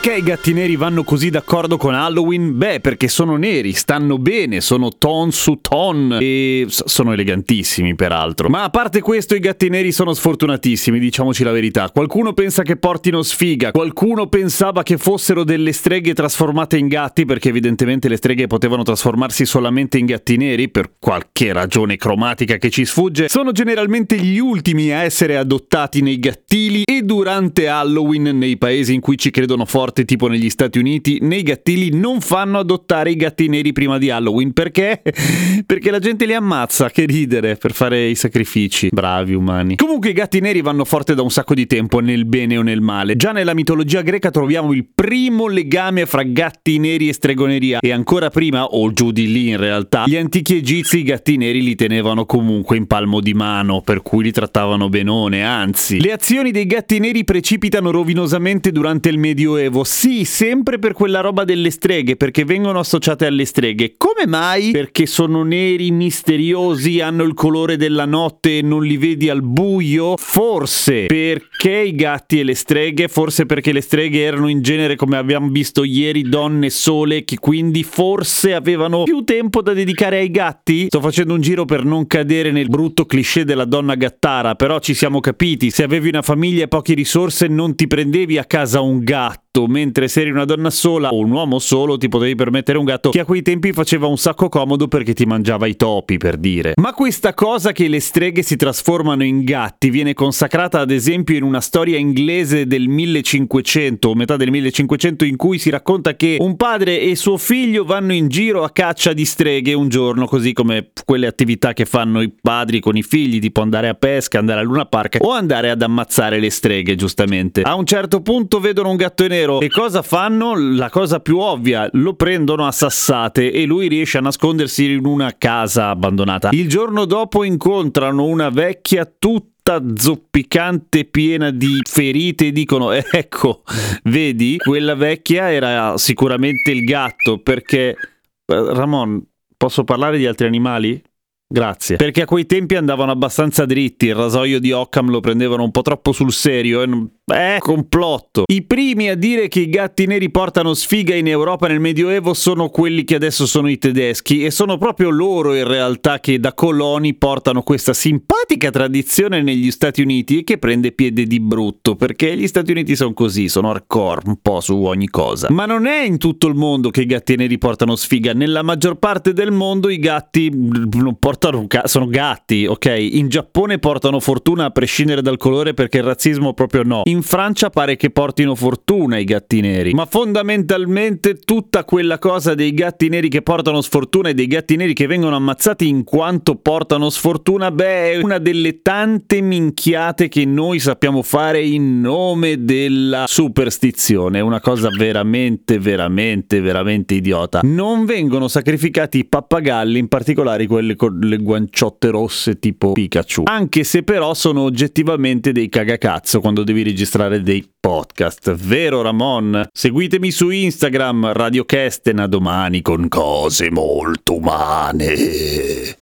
Perché i gatti neri vanno così d'accordo con Halloween? Beh, perché sono neri, stanno bene, sono ton su ton e sono elegantissimi peraltro. Ma a parte questo i gatti neri sono sfortunatissimi, diciamoci la verità. Qualcuno pensa che portino sfiga, qualcuno pensava che fossero delle streghe trasformate in gatti perché evidentemente le streghe potevano trasformarsi solamente in gatti neri per qualche ragione cromatica che ci sfugge. Sono generalmente gli ultimi a essere adottati nei gattili e durante Halloween nei paesi in cui ci credono forte tipo negli Stati Uniti, nei gattili non fanno adottare i gatti neri prima di Halloween. Perché? Perché la gente li ammazza, che ridere, per fare i sacrifici. Bravi umani. Comunque i gatti neri vanno forte da un sacco di tempo, nel bene o nel male. Già nella mitologia greca troviamo il primo legame fra gatti neri e stregoneria. E ancora prima, o giù di lì in realtà, gli antichi egizi i gatti neri li tenevano comunque in palmo di mano, per cui li trattavano benone, anzi. Le azioni dei gatti neri precipitano rovinosamente durante il Medioevo. Sì, sempre per quella roba delle streghe, perché vengono associate alle streghe. Come mai? Perché sono neri, misteriosi, hanno il colore della notte e non li vedi al buio? Forse perché i gatti e le streghe? Forse perché le streghe erano in genere, come abbiamo visto ieri, donne sole, che quindi forse avevano più tempo da dedicare ai gatti? Sto facendo un giro per non cadere nel brutto cliché della donna gattara, però ci siamo capiti. Se avevi una famiglia e poche risorse, non ti prendevi a casa un gatto mentre se eri una donna sola o un uomo solo ti potevi permettere un gatto che a quei tempi faceva un sacco comodo perché ti mangiava i topi per dire. Ma questa cosa che le streghe si trasformano in gatti viene consacrata ad esempio in una storia inglese del 1500 o metà del 1500 in cui si racconta che un padre e suo figlio vanno in giro a caccia di streghe un giorno così come quelle attività che fanno i padri con i figli tipo andare a pesca, andare a Luna Park o andare ad ammazzare le streghe giustamente. A un certo punto vedono un gatto nero e cosa fanno? La cosa più ovvia, lo prendono a sassate e lui riesce a nascondersi in una casa abbandonata. Il giorno dopo incontrano una vecchia tutta zoppicante piena di ferite e dicono ecco vedi quella vecchia era sicuramente il gatto perché Ramon posso parlare di altri animali? Grazie. Perché a quei tempi andavano abbastanza dritti, il rasoio di Occam lo prendevano un po' troppo sul serio e non... Eh, complotto. I primi a dire che i gatti neri portano sfiga in Europa nel Medioevo sono quelli che adesso sono i tedeschi e sono proprio loro in realtà che da coloni portano questa simpatica tradizione negli Stati Uniti e che prende piede di brutto perché gli Stati Uniti sono così, sono hardcore un po' su ogni cosa. Ma non è in tutto il mondo che i gatti neri portano sfiga, nella maggior parte del mondo i gatti non portano sono gatti, ok? In Giappone portano fortuna a prescindere dal colore perché il razzismo proprio no. In Francia pare che portino fortuna i gatti neri, ma fondamentalmente tutta quella cosa dei gatti neri che portano sfortuna e dei gatti neri che vengono ammazzati in quanto portano sfortuna, beh, è una delle tante minchiate che noi sappiamo fare in nome della superstizione, è una cosa veramente, veramente, veramente idiota. Non vengono sacrificati i pappagalli, in particolare quelli con le guanciotte rosse tipo Pikachu, anche se però sono oggettivamente dei cagacazzo quando devi registrare dei podcast. Vero Ramon? Seguitemi su Instagram, Radio Kesten, a domani con cose molto umane.